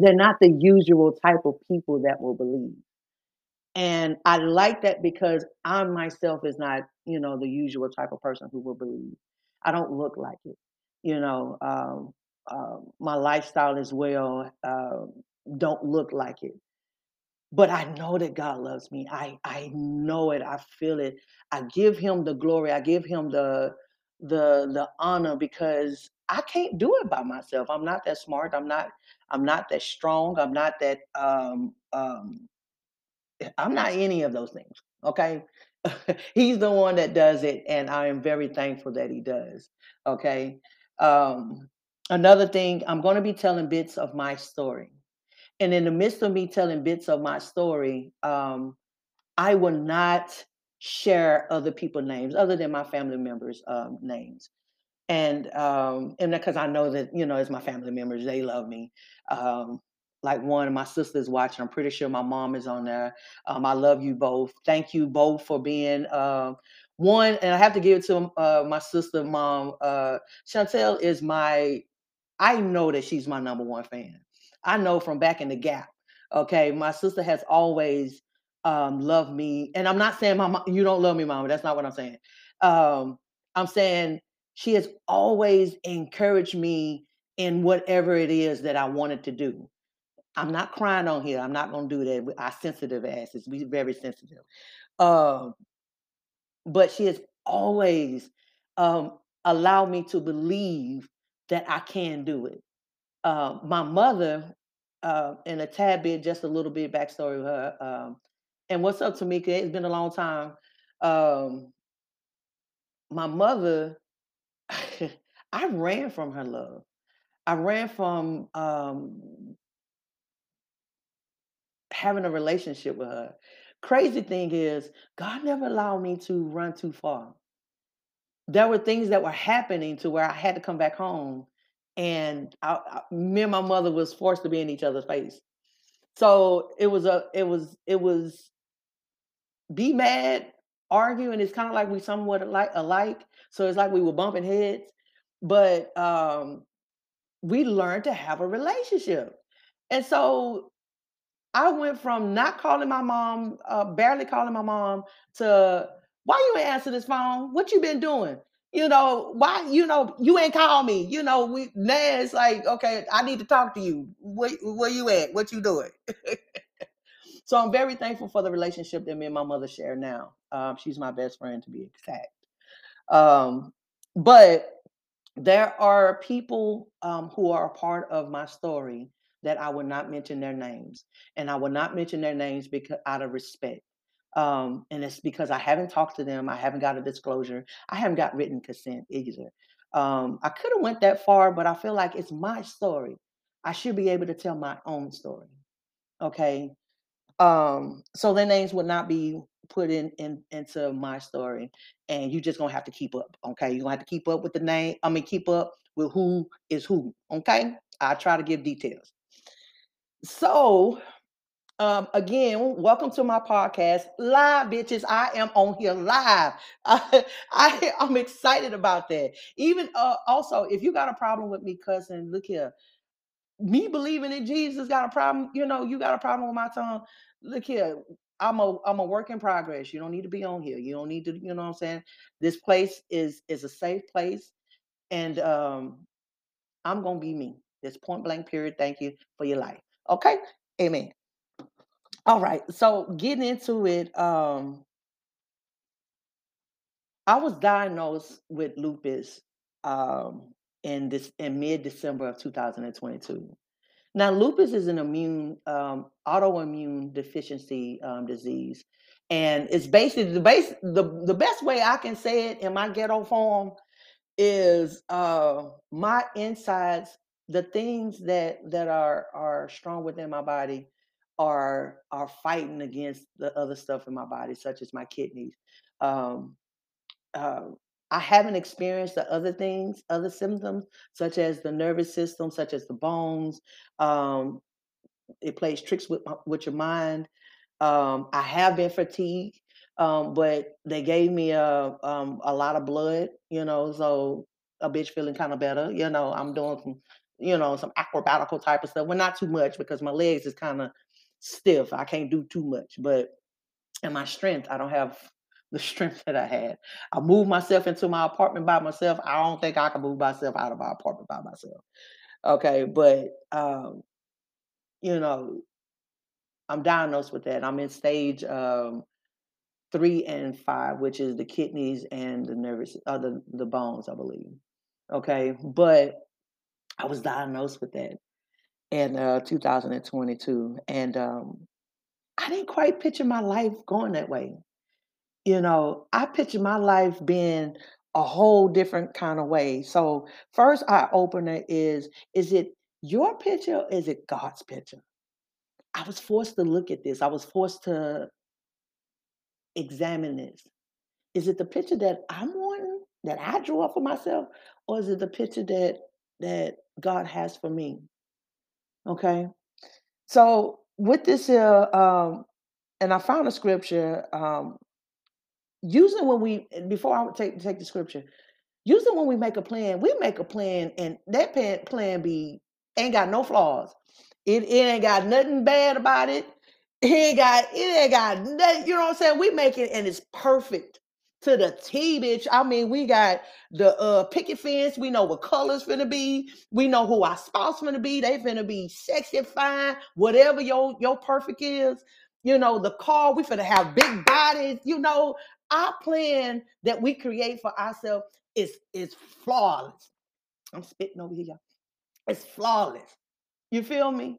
they're not the usual type of people that will believe. And I like that because I myself is not, you know, the usual type of person who will believe. I don't look like it. You know, um, um, my lifestyle as well um, don't look like it. But I know that God loves me. I I know it. I feel it. I give him the glory. I give him the the the honor because I can't do it by myself. I'm not that smart. I'm not I'm not that strong. I'm not that um um eh, I'm not any of those things. Okay? He's the one that does it and I am very thankful that he does. Okay? Um another thing, I'm going to be telling bits of my story. And in the midst of me telling bits of my story, um, I will not share other people's names other than my family members' um, names. And um, and because I know that you know, as my family members, they love me. Um, like one of my sisters watching, I'm pretty sure my mom is on there. Um, I love you both. Thank you both for being uh, one. And I have to give it to uh, my sister, mom. Uh, Chantel is my I know that she's my number one fan. I know from back in the gap. Okay, my sister has always um, loved me, and I'm not saying my mom, you don't love me, mama. That's not what I'm saying. Um, I'm saying she has always encouraged me in whatever it is that I wanted to do. I'm not crying on here. I'm not gonna do that. I sensitive asses. We very sensitive. Um, but she has always um, allowed me to believe that I can do it. Uh, my mother, uh, and a tad bit, just a little bit backstory of her. Um, and what's up, Tamika? It's been a long time. Um, my mother, I ran from her love. I ran from um, having a relationship with her. Crazy thing is, God never allowed me to run too far. There were things that were happening to where I had to come back home, and I, I, me and my mother was forced to be in each other's face. So it was a, it was, it was be mad, argue, and it's kind of like we somewhat alike, alike. So it's like we were bumping heads, but um, we learned to have a relationship. And so I went from not calling my mom, uh, barely calling my mom, to why you ain't answer this phone? What you been doing? You know why? You know you ain't call me. You know we now it's like okay, I need to talk to you. Where where you at? What you doing? so I'm very thankful for the relationship that me and my mother share now. Um, she's my best friend to be exact. Um, but there are people um, who are a part of my story that I will not mention their names, and I will not mention their names because out of respect. Um, and it's because I haven't talked to them. I haven't got a disclosure. I haven't got written consent either. Um, I could have went that far, but I feel like it's my story. I should be able to tell my own story. Okay. Um, so their names would not be put in, in into my story, and you just gonna have to keep up. Okay, you're gonna have to keep up with the name. I mean, keep up with who is who. Okay, I try to give details. So, um, again, welcome to my podcast, live bitches. I am on here live. I, I am excited about that. Even uh, also, if you got a problem with me cussing, look here. Me believing in Jesus got a problem. You know, you got a problem with my tongue. Look here. I'm a I'm a work in progress. You don't need to be on here. You don't need to. You know what I'm saying? This place is is a safe place, and um, I'm gonna be me. This point blank period. Thank you for your life. Okay. Amen. All right. So getting into it, um, I was diagnosed with lupus um, in this in mid December of 2022. Now, lupus is an immune um, autoimmune deficiency um, disease, and it's basically the base the the best way I can say it in my ghetto form is uh, my insides the things that that are are strong within my body are are fighting against the other stuff in my body, such as my kidneys. Um, uh, I haven't experienced the other things, other symptoms, such as the nervous system, such as the bones. Um, it plays tricks with with your mind. Um, I have been fatigued, um, but they gave me a um, a lot of blood, you know, so a bitch feeling kind of better. You know, I'm doing some you know, some acrobatical type of stuff. Well, not too much because my legs is kind of stiff. I can't do too much, but and my strength, I don't have the strength that I had. I moved myself into my apartment by myself. I don't think I can move myself out of my apartment by myself. Okay, but um, you know, I'm diagnosed with that. I'm in stage um, three and five, which is the kidneys and the nervous, uh, the the bones, I believe. Okay, but I was diagnosed with that in uh, 2022, and um, I didn't quite picture my life going that way. You know, I picture my life being a whole different kind of way. So, first eye opener is: is it your picture? Or is it God's picture? I was forced to look at this. I was forced to examine this. Is it the picture that I'm wanting, that I drew up for myself, or is it the picture that that God has for me? Okay. So with this here, um, and I found a scripture. Um, usually when we before I would take take the scripture, usually when we make a plan, we make a plan, and that plan plan be ain't got no flaws. It, it ain't got nothing bad about it. It ain't got it ain't got nothing, you know what I'm saying? We make it and it's perfect to the T, bitch. I mean, we got the uh picket fence. We know what colors finna be. We know who our spouse finna be. They finna be sexy, fine, whatever your your perfect is. You know, the car, we finna have big bodies. You know, our plan that we create for ourselves is is flawless. I'm spitting over here. It's flawless. You feel me?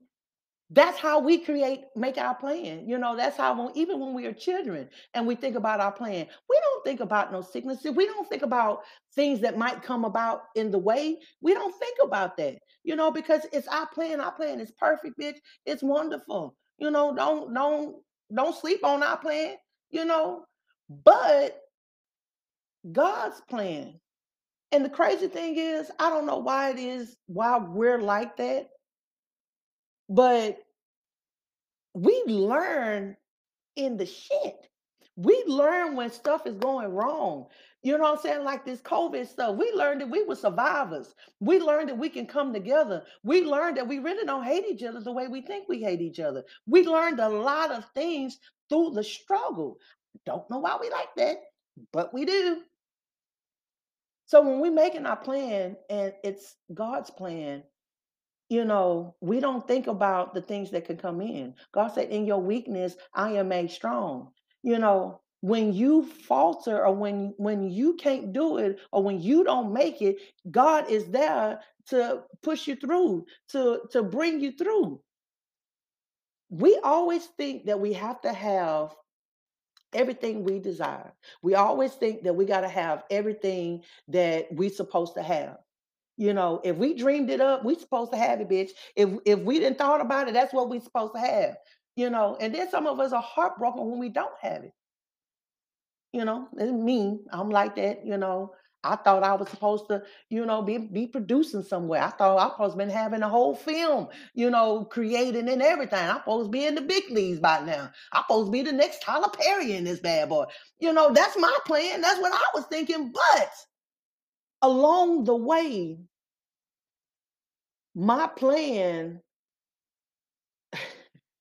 That's how we create, make our plan. You know, that's how when, even when we are children and we think about our plan, we don't think about no sicknesses. We don't think about things that might come about in the way. We don't think about that, you know, because it's our plan. Our plan is perfect, bitch. It's wonderful. You know, don't don't don't sleep on our plan, you know. But God's plan. And the crazy thing is, I don't know why it is, why we're like that, but we learn in the shit. We learn when stuff is going wrong. You know what I'm saying? Like this COVID stuff. We learned that we were survivors. We learned that we can come together. We learned that we really don't hate each other the way we think we hate each other. We learned a lot of things through the struggle. Don't know why we like that, but we do. So when we're making our plan and it's God's plan, you know, we don't think about the things that could come in. God said, In your weakness, I am made strong. You know, when you falter or when when you can't do it or when you don't make it, God is there to push you through, to to bring you through. We always think that we have to have everything we desire. We always think that we got to have everything that we're supposed to have. You know, if we dreamed it up, we supposed to have it, bitch. If if we didn't thought about it, that's what we supposed to have. You know, and then some of us are heartbroken when we don't have it. You know, it's me. I'm like that. You know, I thought I was supposed to, you know, be be producing somewhere. I thought I was been having a whole film, you know, creating and everything. I'm supposed to be in the big leagues by now. I'm supposed to be the next Tyler Perry in this bad boy. You know, that's my plan. That's what I was thinking. But along the way, my plan,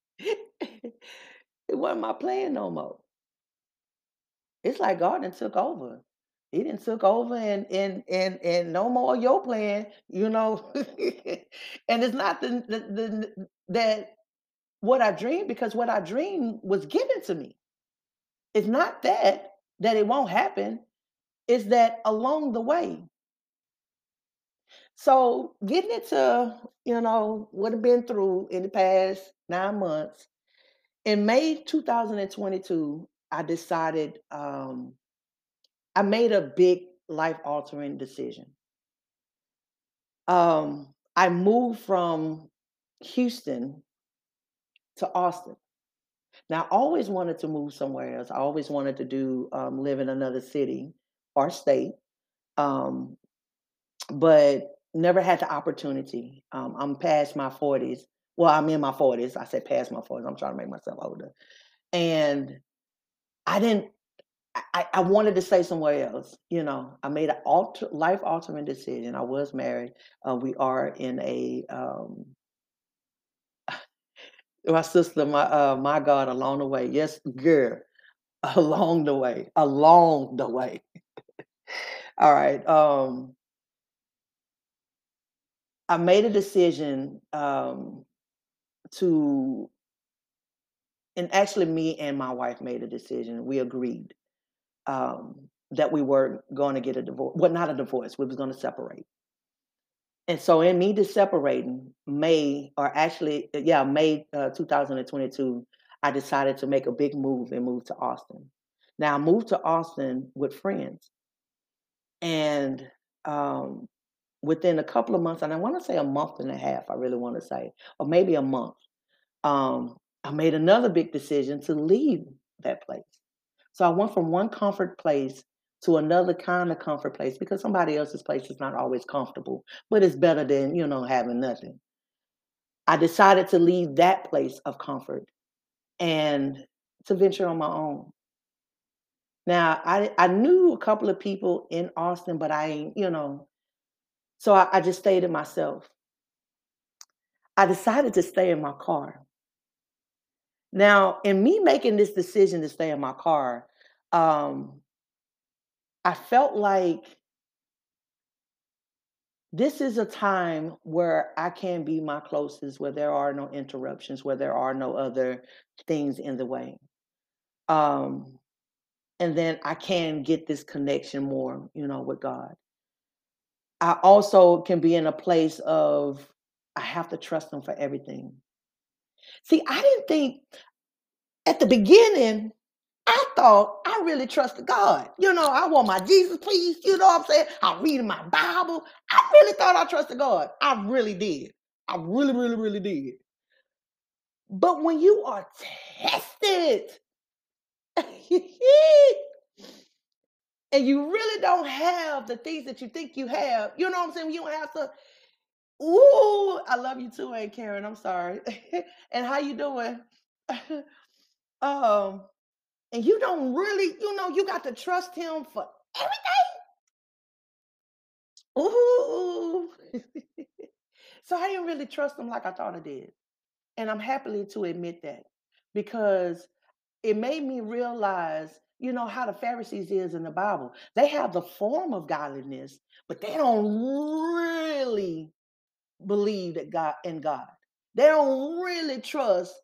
it wasn't my plan no more. It's like done took over. He done took over and and and and no more your plan, you know. and it's not the, the, the that what I dreamed because what I dreamed was given to me. It's not that that it won't happen. It's that along the way. So getting into, you know, what I've been through in the past nine months, in May 2022, I decided um, I made a big life altering decision. Um, I moved from Houston to Austin. Now, I always wanted to move somewhere else. I always wanted to do um, live in another city or state, um, but never had the opportunity. Um, I'm past my 40s. Well, I'm in my 40s. I said past my 40s. I'm trying to make myself older. And I didn't I I wanted to stay somewhere else, you know? I made a alter life-altering decision. I was married. Uh, we are in a, um my sister, my, uh my God, along the way. Yes, girl, along the way, along the way. Alright, um I made a decision, um, to and actually me and my wife made a decision. We agreed, um, that we were gonna get a divorce. well, not a divorce, we was gonna separate. And so in me just separating, May or actually, uh, yeah, May, uh, 2022, I decided to make a big move and move to Austin. Now I moved to Austin with friends, and, um, within a couple of months, and I wanna say a month and a half, I really wanna say, or maybe a month, um, I made another big decision to leave that place. So I went from one comfort place to another kind of comfort place because somebody else's place is not always comfortable, but it's better than, you know, having nothing. I decided to leave that place of comfort and to venture on my own. Now, I I knew a couple of people in Austin, but I you know so I I just stayed to myself. I decided to stay in my car. Now, in me making this decision to stay in my car, um, I felt like this is a time where I can be my closest, where there are no interruptions, where there are no other things in the way. Um, and then I can get this connection more, you know, with God. I also can be in a place of I have to trust him for everything. See, I didn't think at the beginning, I thought I really trusted God. You know, I want my Jesus, please. You know what I'm saying? I'm reading my Bible. I really thought I trusted God. I really did. I really, really, really did. But when you are tested and you really don't have the things that you think you have, you know what I'm saying? You don't have to. Ooh, I love you too, Aunt Karen. I'm sorry. and how you doing? um, and you don't really, you know, you got to trust him for everything. Ooh. so I didn't really trust him like I thought I did. And I'm happily to admit that because it made me realize, you know, how the Pharisees is in the Bible. They have the form of godliness, but they don't really believe that God in God. They don't really trust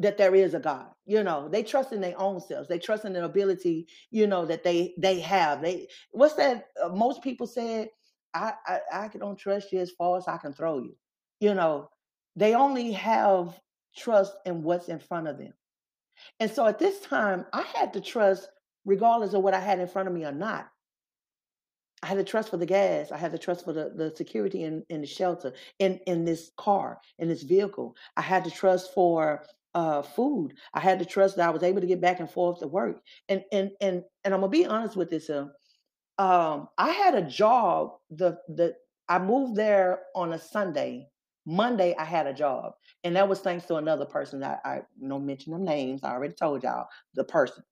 that there is a God. You know, they trust in their own selves. They trust in their ability, you know, that they they have. They what's that? Uh, most people said, I, I I don't trust you as far as I can throw you. You know, they only have trust in what's in front of them. And so at this time, I had to trust regardless of what I had in front of me or not. I had to trust for the gas. I had to trust for the, the security in, in the shelter, in, in this car, in this vehicle. I had to trust for uh, food. I had to trust that I was able to get back and forth to work. And and and and I'm gonna be honest with this. Uh, um, I had a job. The the I moved there on a Sunday. Monday I had a job, and that was thanks to another person that I no mention them names. I already told y'all the person.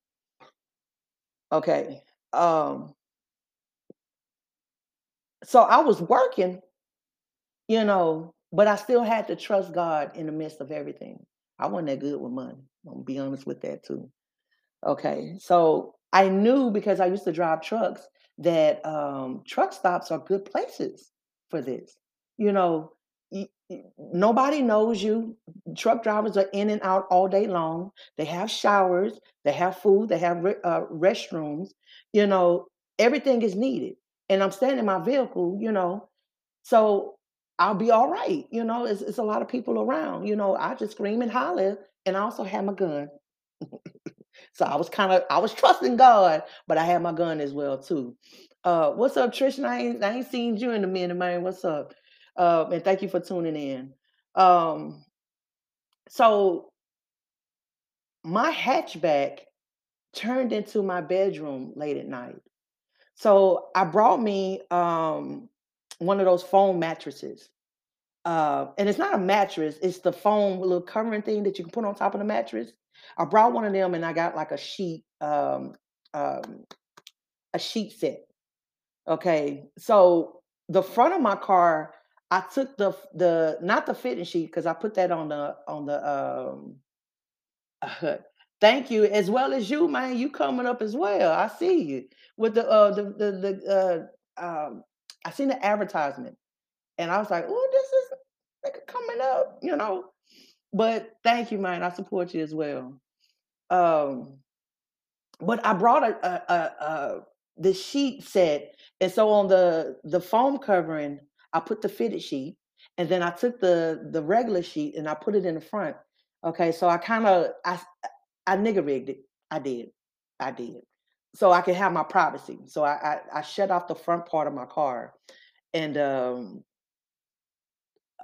Okay. Um, so I was working, you know, but I still had to trust God in the midst of everything. I wasn't that good with money. I'm gonna be honest with that too. Okay. So I knew because I used to drive trucks that um, truck stops are good places for this. You know, nobody knows you. Truck drivers are in and out all day long. They have showers, they have food, they have re- uh, restrooms. You know, everything is needed. And I'm standing in my vehicle, you know, so I'll be all right. You know, it's, it's a lot of people around. You know, I just scream and holler, and I also have my gun. So I was kind of I was trusting God, but I had my gun as well too. Uh, what's up, Trish? I ain't I ain't seen you in a minute, man. What's up? Uh, and thank you for tuning in. Um, so my hatchback turned into my bedroom late at night. So I brought me um one of those foam mattresses. Uh, and it's not a mattress, it's the foam little covering thing that you can put on top of the mattress. I brought one of them and I got like a sheet. Um, um, a sheet set. Okay, so the front of my car, I took the the not the fitting sheet because I put that on the on the um. Thank you as well as you, man. You coming up as well. I see you with the uh the the the uh um. I seen the advertisement and I was like, oh, this is nigga coming up, you know. But thank you, man. I support you as well. Um, but I brought a, a, a, a the sheet set, and so on the the foam covering, I put the fitted sheet, and then I took the the regular sheet and I put it in the front. Okay, so I kind of I I nigga rigged it. I did, I did, so I could have my privacy. So I I, I shut off the front part of my car, and um,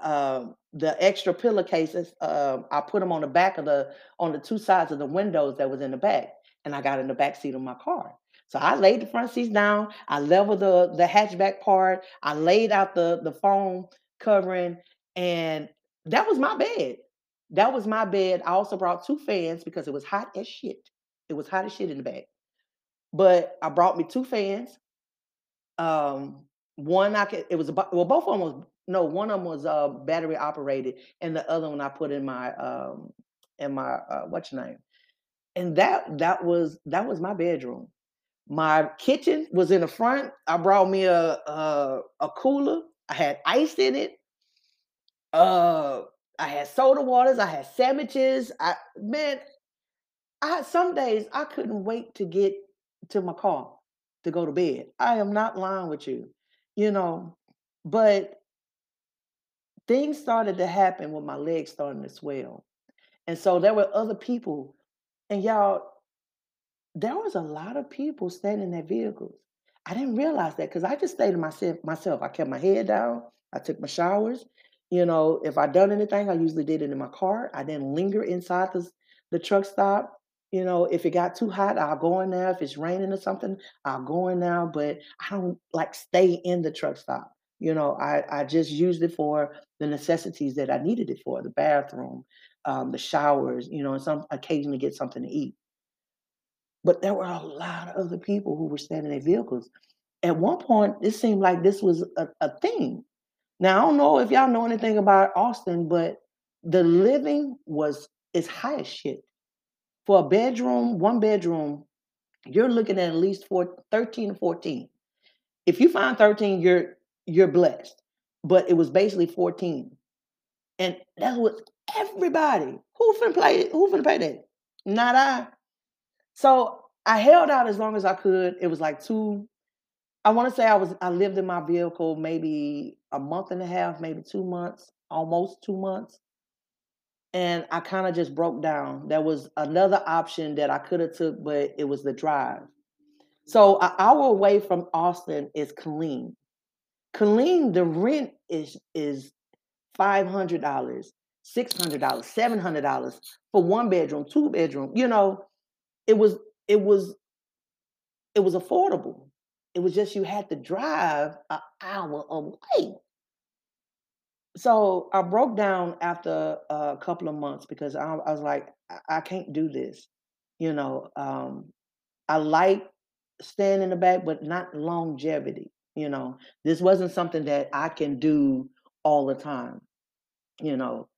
um, the extra pillowcases, um, I put them on the back of the on the two sides of the windows that was in the back, and I got in the back seat of my car. So I laid the front seats down. I leveled the the hatchback part. I laid out the the foam covering, and that was my bed. That was my bed. I also brought two fans because it was hot as shit. It was hot as shit in the back. But I brought me two fans. Um, one I could. It was about well, both of them was no, one of them was uh, battery operated, and the other one I put in my um in my uh, what's your name? And that that was that was my bedroom. My kitchen was in the front. I brought me a a, a cooler. I had ice in it. Uh, I had soda waters. I had sandwiches. I man, I had some days I couldn't wait to get to my car to go to bed. I am not lying with you, you know. But things started to happen with my legs starting to swell. And so there were other people, and y'all, there was a lot of people standing in their vehicles. I didn't realize that because I just stayed to myself myself. I kept my head down, I took my showers. You know, if I done anything, I usually did it in my car. I didn't linger inside the, the truck stop. You know, if it got too hot, I'll go in there. If it's raining or something, I'll go in there. But I don't like stay in the truck stop. You know, I, I just used it for the necessities that I needed it for, the bathroom, um, the showers, you know, and some occasionally get something to eat. But there were a lot of other people who were standing in their vehicles. At one point, it seemed like this was a, a thing. Now I don't know if y'all know anything about Austin, but the living was is high as shit. For a bedroom, one bedroom, you're looking at at least four, 13 to 14. If you find 13, you're you're blessed. But it was basically 14. And that was everybody who finna play who finna pay that? Not I. So I held out as long as I could. It was like two, I want to say I was I lived in my vehicle maybe a month and a half, maybe two months, almost two months. And I kind of just broke down. There was another option that I could have took, but it was the drive. So an hour away from Austin is Killeen. Killeen, the rent is is five hundred dollars, six hundred dollars, seven hundred dollars for one bedroom, two bedroom. You know, it was it was it was affordable. It was just you had to drive an hour away. So I broke down after a couple of months because I, I was like, I, I can't do this. You know, um, I like staying in the back, but not longevity. You know, this wasn't something that I can do all the time, you know.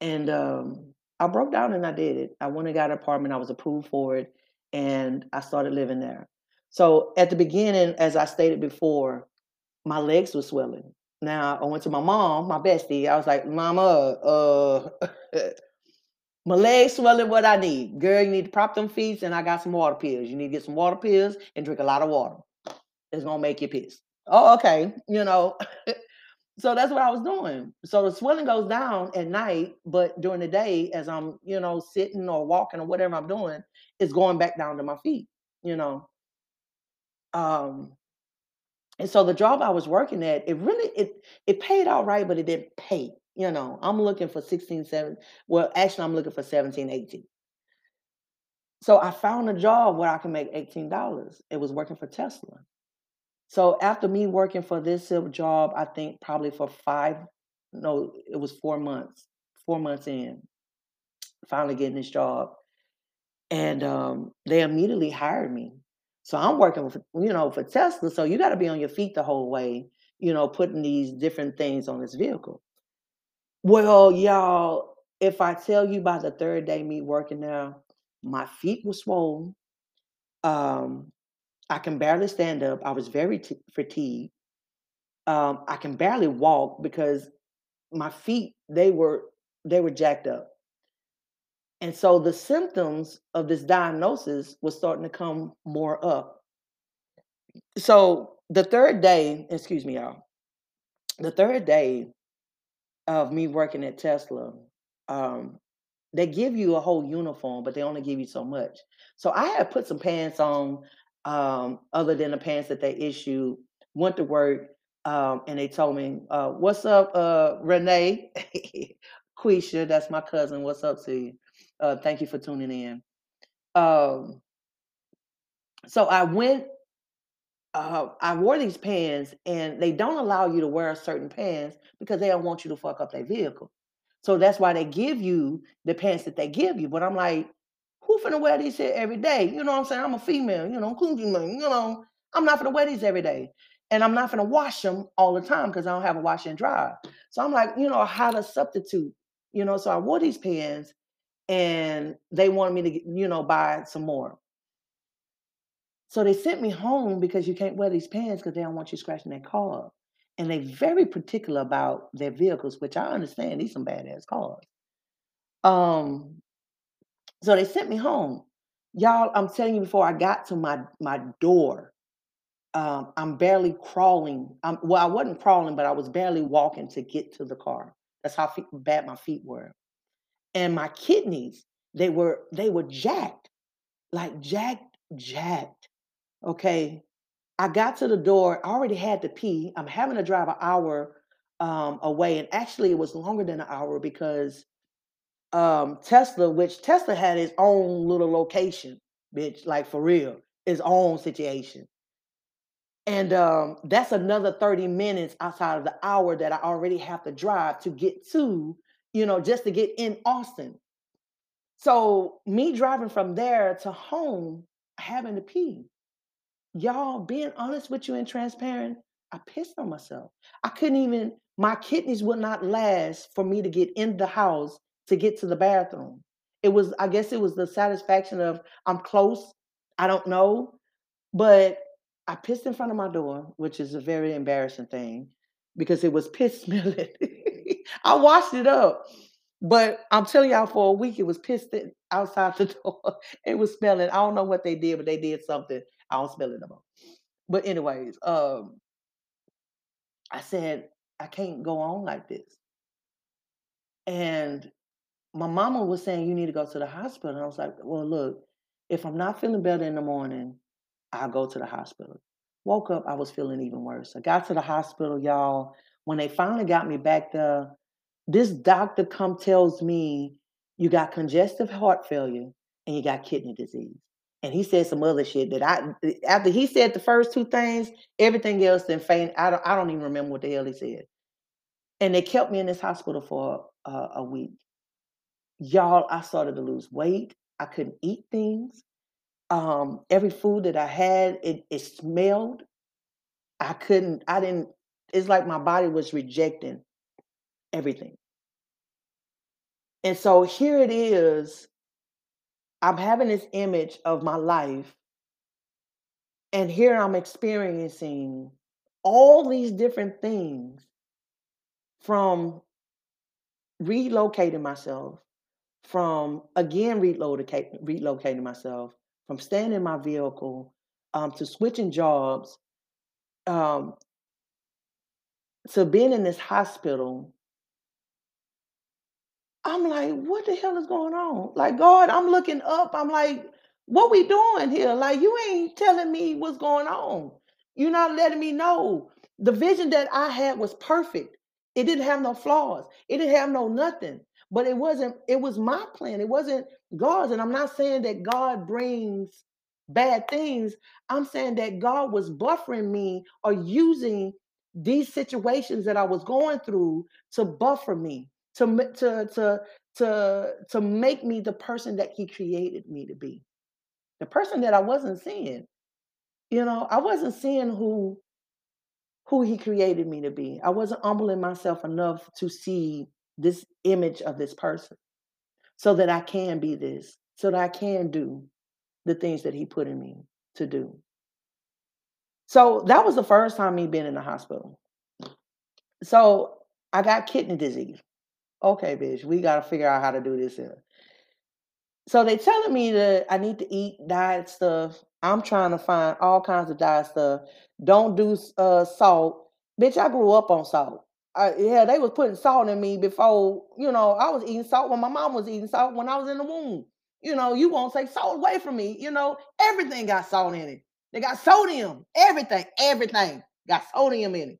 And um, I broke down and I did it. I went and got an apartment. I was approved for it, and I started living there. So at the beginning, as I stated before, my legs were swelling. Now I went to my mom, my bestie. I was like, "Mama, uh, my legs swelling. What I need, girl? You need to prop them feet, and I got some water pills. You need to get some water pills and drink a lot of water." It's gonna make you piss. Oh, okay. You know, so that's what I was doing. So the swelling goes down at night, but during the day, as I'm, you know, sitting or walking or whatever I'm doing, it's going back down to my feet, you know. Um, and so the job I was working at, it really it it paid all right, but it didn't pay. You know, I'm looking for 16, 7. Well, actually, I'm looking for 17, 18. So I found a job where I can make $18. It was working for Tesla. So after me working for this job, I think probably for five, no, it was four months, four months in, finally getting this job. And um, they immediately hired me. So I'm working with, you know, for Tesla. So you got to be on your feet the whole way, you know, putting these different things on this vehicle. Well, y'all, if I tell you by the third day me working now, my feet were swollen. Um, I can barely stand up. I was very t- fatigued. Um, I can barely walk because my feet they were they were jacked up. And so the symptoms of this diagnosis was starting to come more up. So the third day, excuse me, y'all, the third day of me working at Tesla, um, they give you a whole uniform, but they only give you so much. So I had put some pants on, um, other than the pants that they issued, went to work, um, and they told me, uh, what's up, uh, Renee? Quisha, that's my cousin. What's up to you? Uh, thank you for tuning in. Um, so I went, uh, I wore these pants, and they don't allow you to wear certain pants because they don't want you to fuck up their vehicle. So that's why they give you the pants that they give you. But I'm like, who finna wear these here every day? You know what I'm saying? I'm a female, you know, you know, I'm not finna wear these every day. And I'm not finna wash them all the time because I don't have a wash and dry. So I'm like, you know, how to substitute, you know. So I wore these pants and they wanted me to, you know, buy some more. So they sent me home because you can't wear these pants because they don't want you scratching their car. And they're very particular about their vehicles, which I understand. These some badass cars. Um, so they sent me home. Y'all, I'm telling you, before I got to my my door, um, I'm barely crawling. I'm, well, I wasn't crawling, but I was barely walking to get to the car. That's how fe- bad my feet were. And my kidneys, they were they were jacked, like jacked, jacked. Okay. I got to the door, I already had to pee. I'm having to drive an hour um, away. And actually, it was longer than an hour because um, Tesla, which Tesla had its own little location, bitch, like for real, its own situation. And um, that's another 30 minutes outside of the hour that I already have to drive to get to, you know, just to get in Austin. So me driving from there to home, having to pee. Y'all, being honest with you and transparent, I pissed on myself. I couldn't even, my kidneys would not last for me to get in the house to get to the bathroom. It was, I guess it was the satisfaction of I'm close. I don't know. But I pissed in front of my door, which is a very embarrassing thing because it was piss smelling. I washed it up. But I'm telling y'all, for a week, it was pissed outside the door. It was smelling. I don't know what they did, but they did something. I don't smell it no more. But anyways, um, I said, I can't go on like this. And my mama was saying, you need to go to the hospital. And I was like, well, look, if I'm not feeling better in the morning, I'll go to the hospital. Woke up, I was feeling even worse. I got to the hospital, y'all. When they finally got me back there, this doctor come tells me you got congestive heart failure and you got kidney disease. And he said some other shit that I after he said the first two things, everything else then faint. I don't I don't even remember what the hell he said. And they kept me in this hospital for uh, a week. Y'all, I started to lose weight. I couldn't eat things. Um, every food that I had, it, it smelled. I couldn't, I didn't, it's like my body was rejecting everything. And so here it is. I'm having this image of my life, and here I'm experiencing all these different things from relocating myself, from again relocating, relocating myself, from staying in my vehicle, um, to switching jobs, um, to being in this hospital I'm like, what the hell is going on? Like, God, I'm looking up. I'm like, what we doing here? Like, you ain't telling me what's going on. You're not letting me know. The vision that I had was perfect. It didn't have no flaws. It didn't have no nothing. But it wasn't, it was my plan. It wasn't God's. And I'm not saying that God brings bad things. I'm saying that God was buffering me or using these situations that I was going through to buffer me to to to to to make me the person that he created me to be the person that i wasn't seeing You know, I wasn't seeing who who he created me to be. I wasn't humbling myself enough to see this image of this person so that I can be this, so that I can do the things that he put in me to do. So that was the first time me being in the hospital. So I got kidney disease. Okay, bitch, we got to figure out how to do this here. So they telling me that I need to eat diet stuff. I'm trying to find all kinds of diet stuff. Don't do uh, salt. Bitch, I grew up on salt. I, yeah, they was putting salt in me before, you know, I was eating salt when my mom was eating salt when I was in the womb. You know, you won't take salt away from me. You know, everything got salt in it. They got sodium. Everything, everything got sodium in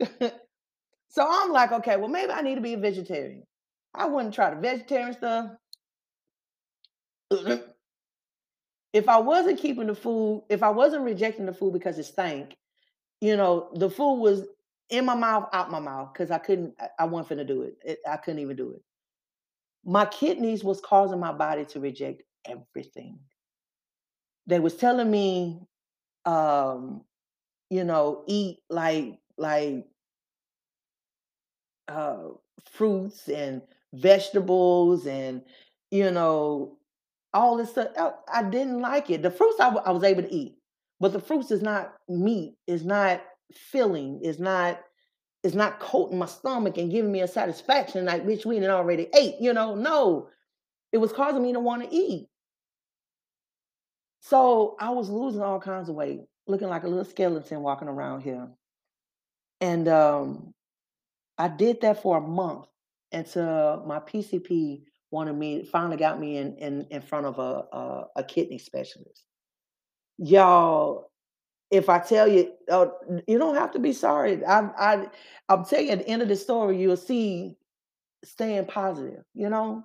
it. so I'm like, okay, well, maybe I need to be a vegetarian. I wouldn't try the vegetarian stuff. if I wasn't keeping the food, if I wasn't rejecting the food because it stank, you know, the food was in my mouth, out my mouth, because I couldn't, I, wasn't finna do it. it. I couldn't even do it. My kidneys was causing my body to reject everything. They was telling me, um, you know, eat like like uh, fruits and vegetables and you know all this stuff. I, I didn't like it. The fruits I, w- I was able to eat, but the fruits is not meat. Is not filling. Is not is not coating my stomach and giving me a satisfaction like bitch we had already ate. You know, no, it was causing me to want to eat. So I was losing all kinds of weight, looking like a little skeleton walking around here. And um, I did that for a month until my PCP wanted me, finally got me in in, in front of a, a a kidney specialist. Y'all, if I tell you, uh, you don't have to be sorry. I I I'll tell you at the end of the story, you'll see staying positive. You know.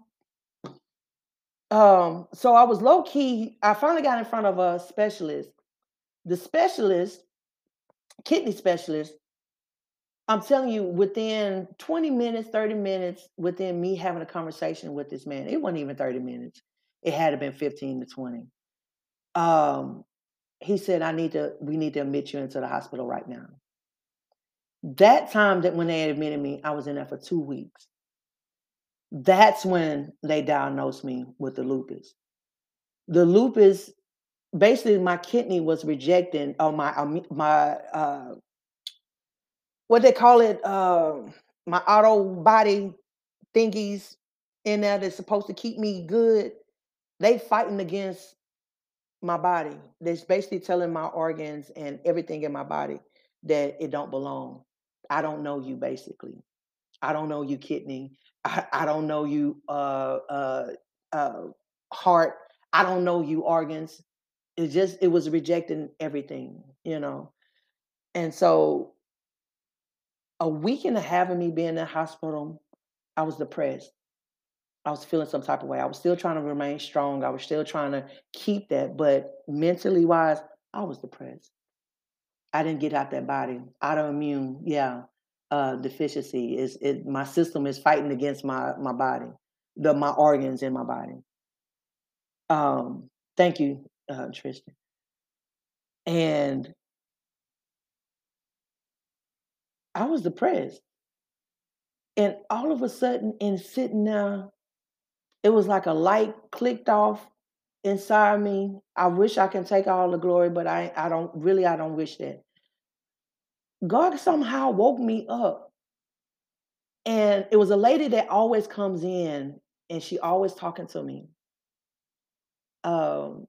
Um, so I was low key. I finally got in front of a specialist. The specialist, kidney specialist, I'm telling you, within 20 minutes, 30 minutes, within me having a conversation with this man, it wasn't even 30 minutes. It had to been 15 to 20. Um, he said, I need to, we need to admit you into the hospital right now. That time that when they admitted me, I was in there for two weeks. That's when they diagnosed me with the lupus. The lupus, basically, my kidney was rejecting, or my my uh, what they call it, um, my auto body thingies in there that's supposed to keep me good. They fighting against my body. That's basically telling my organs and everything in my body that it don't belong. I don't know you, basically. I don't know you, kidney. I, I don't know you, uh, uh, uh, heart. I don't know you, organs. It just it was rejecting everything, you know. And so a week and a half of me being in the hospital, I was depressed. I was feeling some type of way. I was still trying to remain strong. I was still trying to keep that, but mentally wise, I was depressed. I didn't get out that body. Autoimmune, yeah, uh, deficiency is it. My system is fighting against my my body, the my organs in my body. Um, thank you, uh, Tristan. And I was depressed, and all of a sudden, in sitting there, it was like a light clicked off inside me. I wish I can take all the glory, but I I don't really I don't wish that. God somehow woke me up And it was a lady that always comes in and she always talking to me. Um,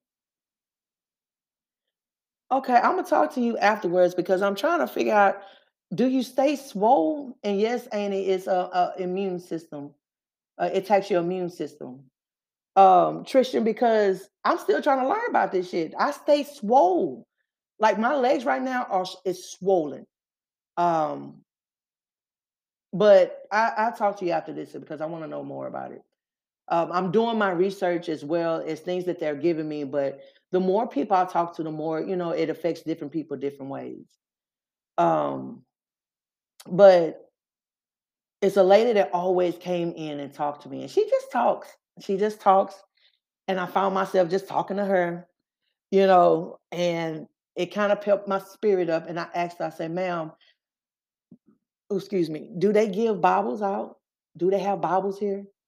okay, I'm gonna talk to you afterwards because I'm trying to figure out do you stay swole? And yes, Annie, it's a, a immune system. Uh, it takes your immune system. Um, Tristan, because I'm still trying to learn about this shit. I stay swole. Like my legs right now are is swollen. Um, but I, I'll talk to you after this because I want to know more about it. Um, I'm doing my research as well as things that they're giving me, but the more people I talk to, the more, you know, it affects different people different ways. Um, but it's a lady that always came in and talked to me, and she just talks. She just talks, and I found myself just talking to her, you know, and It kinda pepped my spirit up, and I asked her, I said, "Ma'am" excuse me, "Do they give Bibles out? Do they have Bibles here?"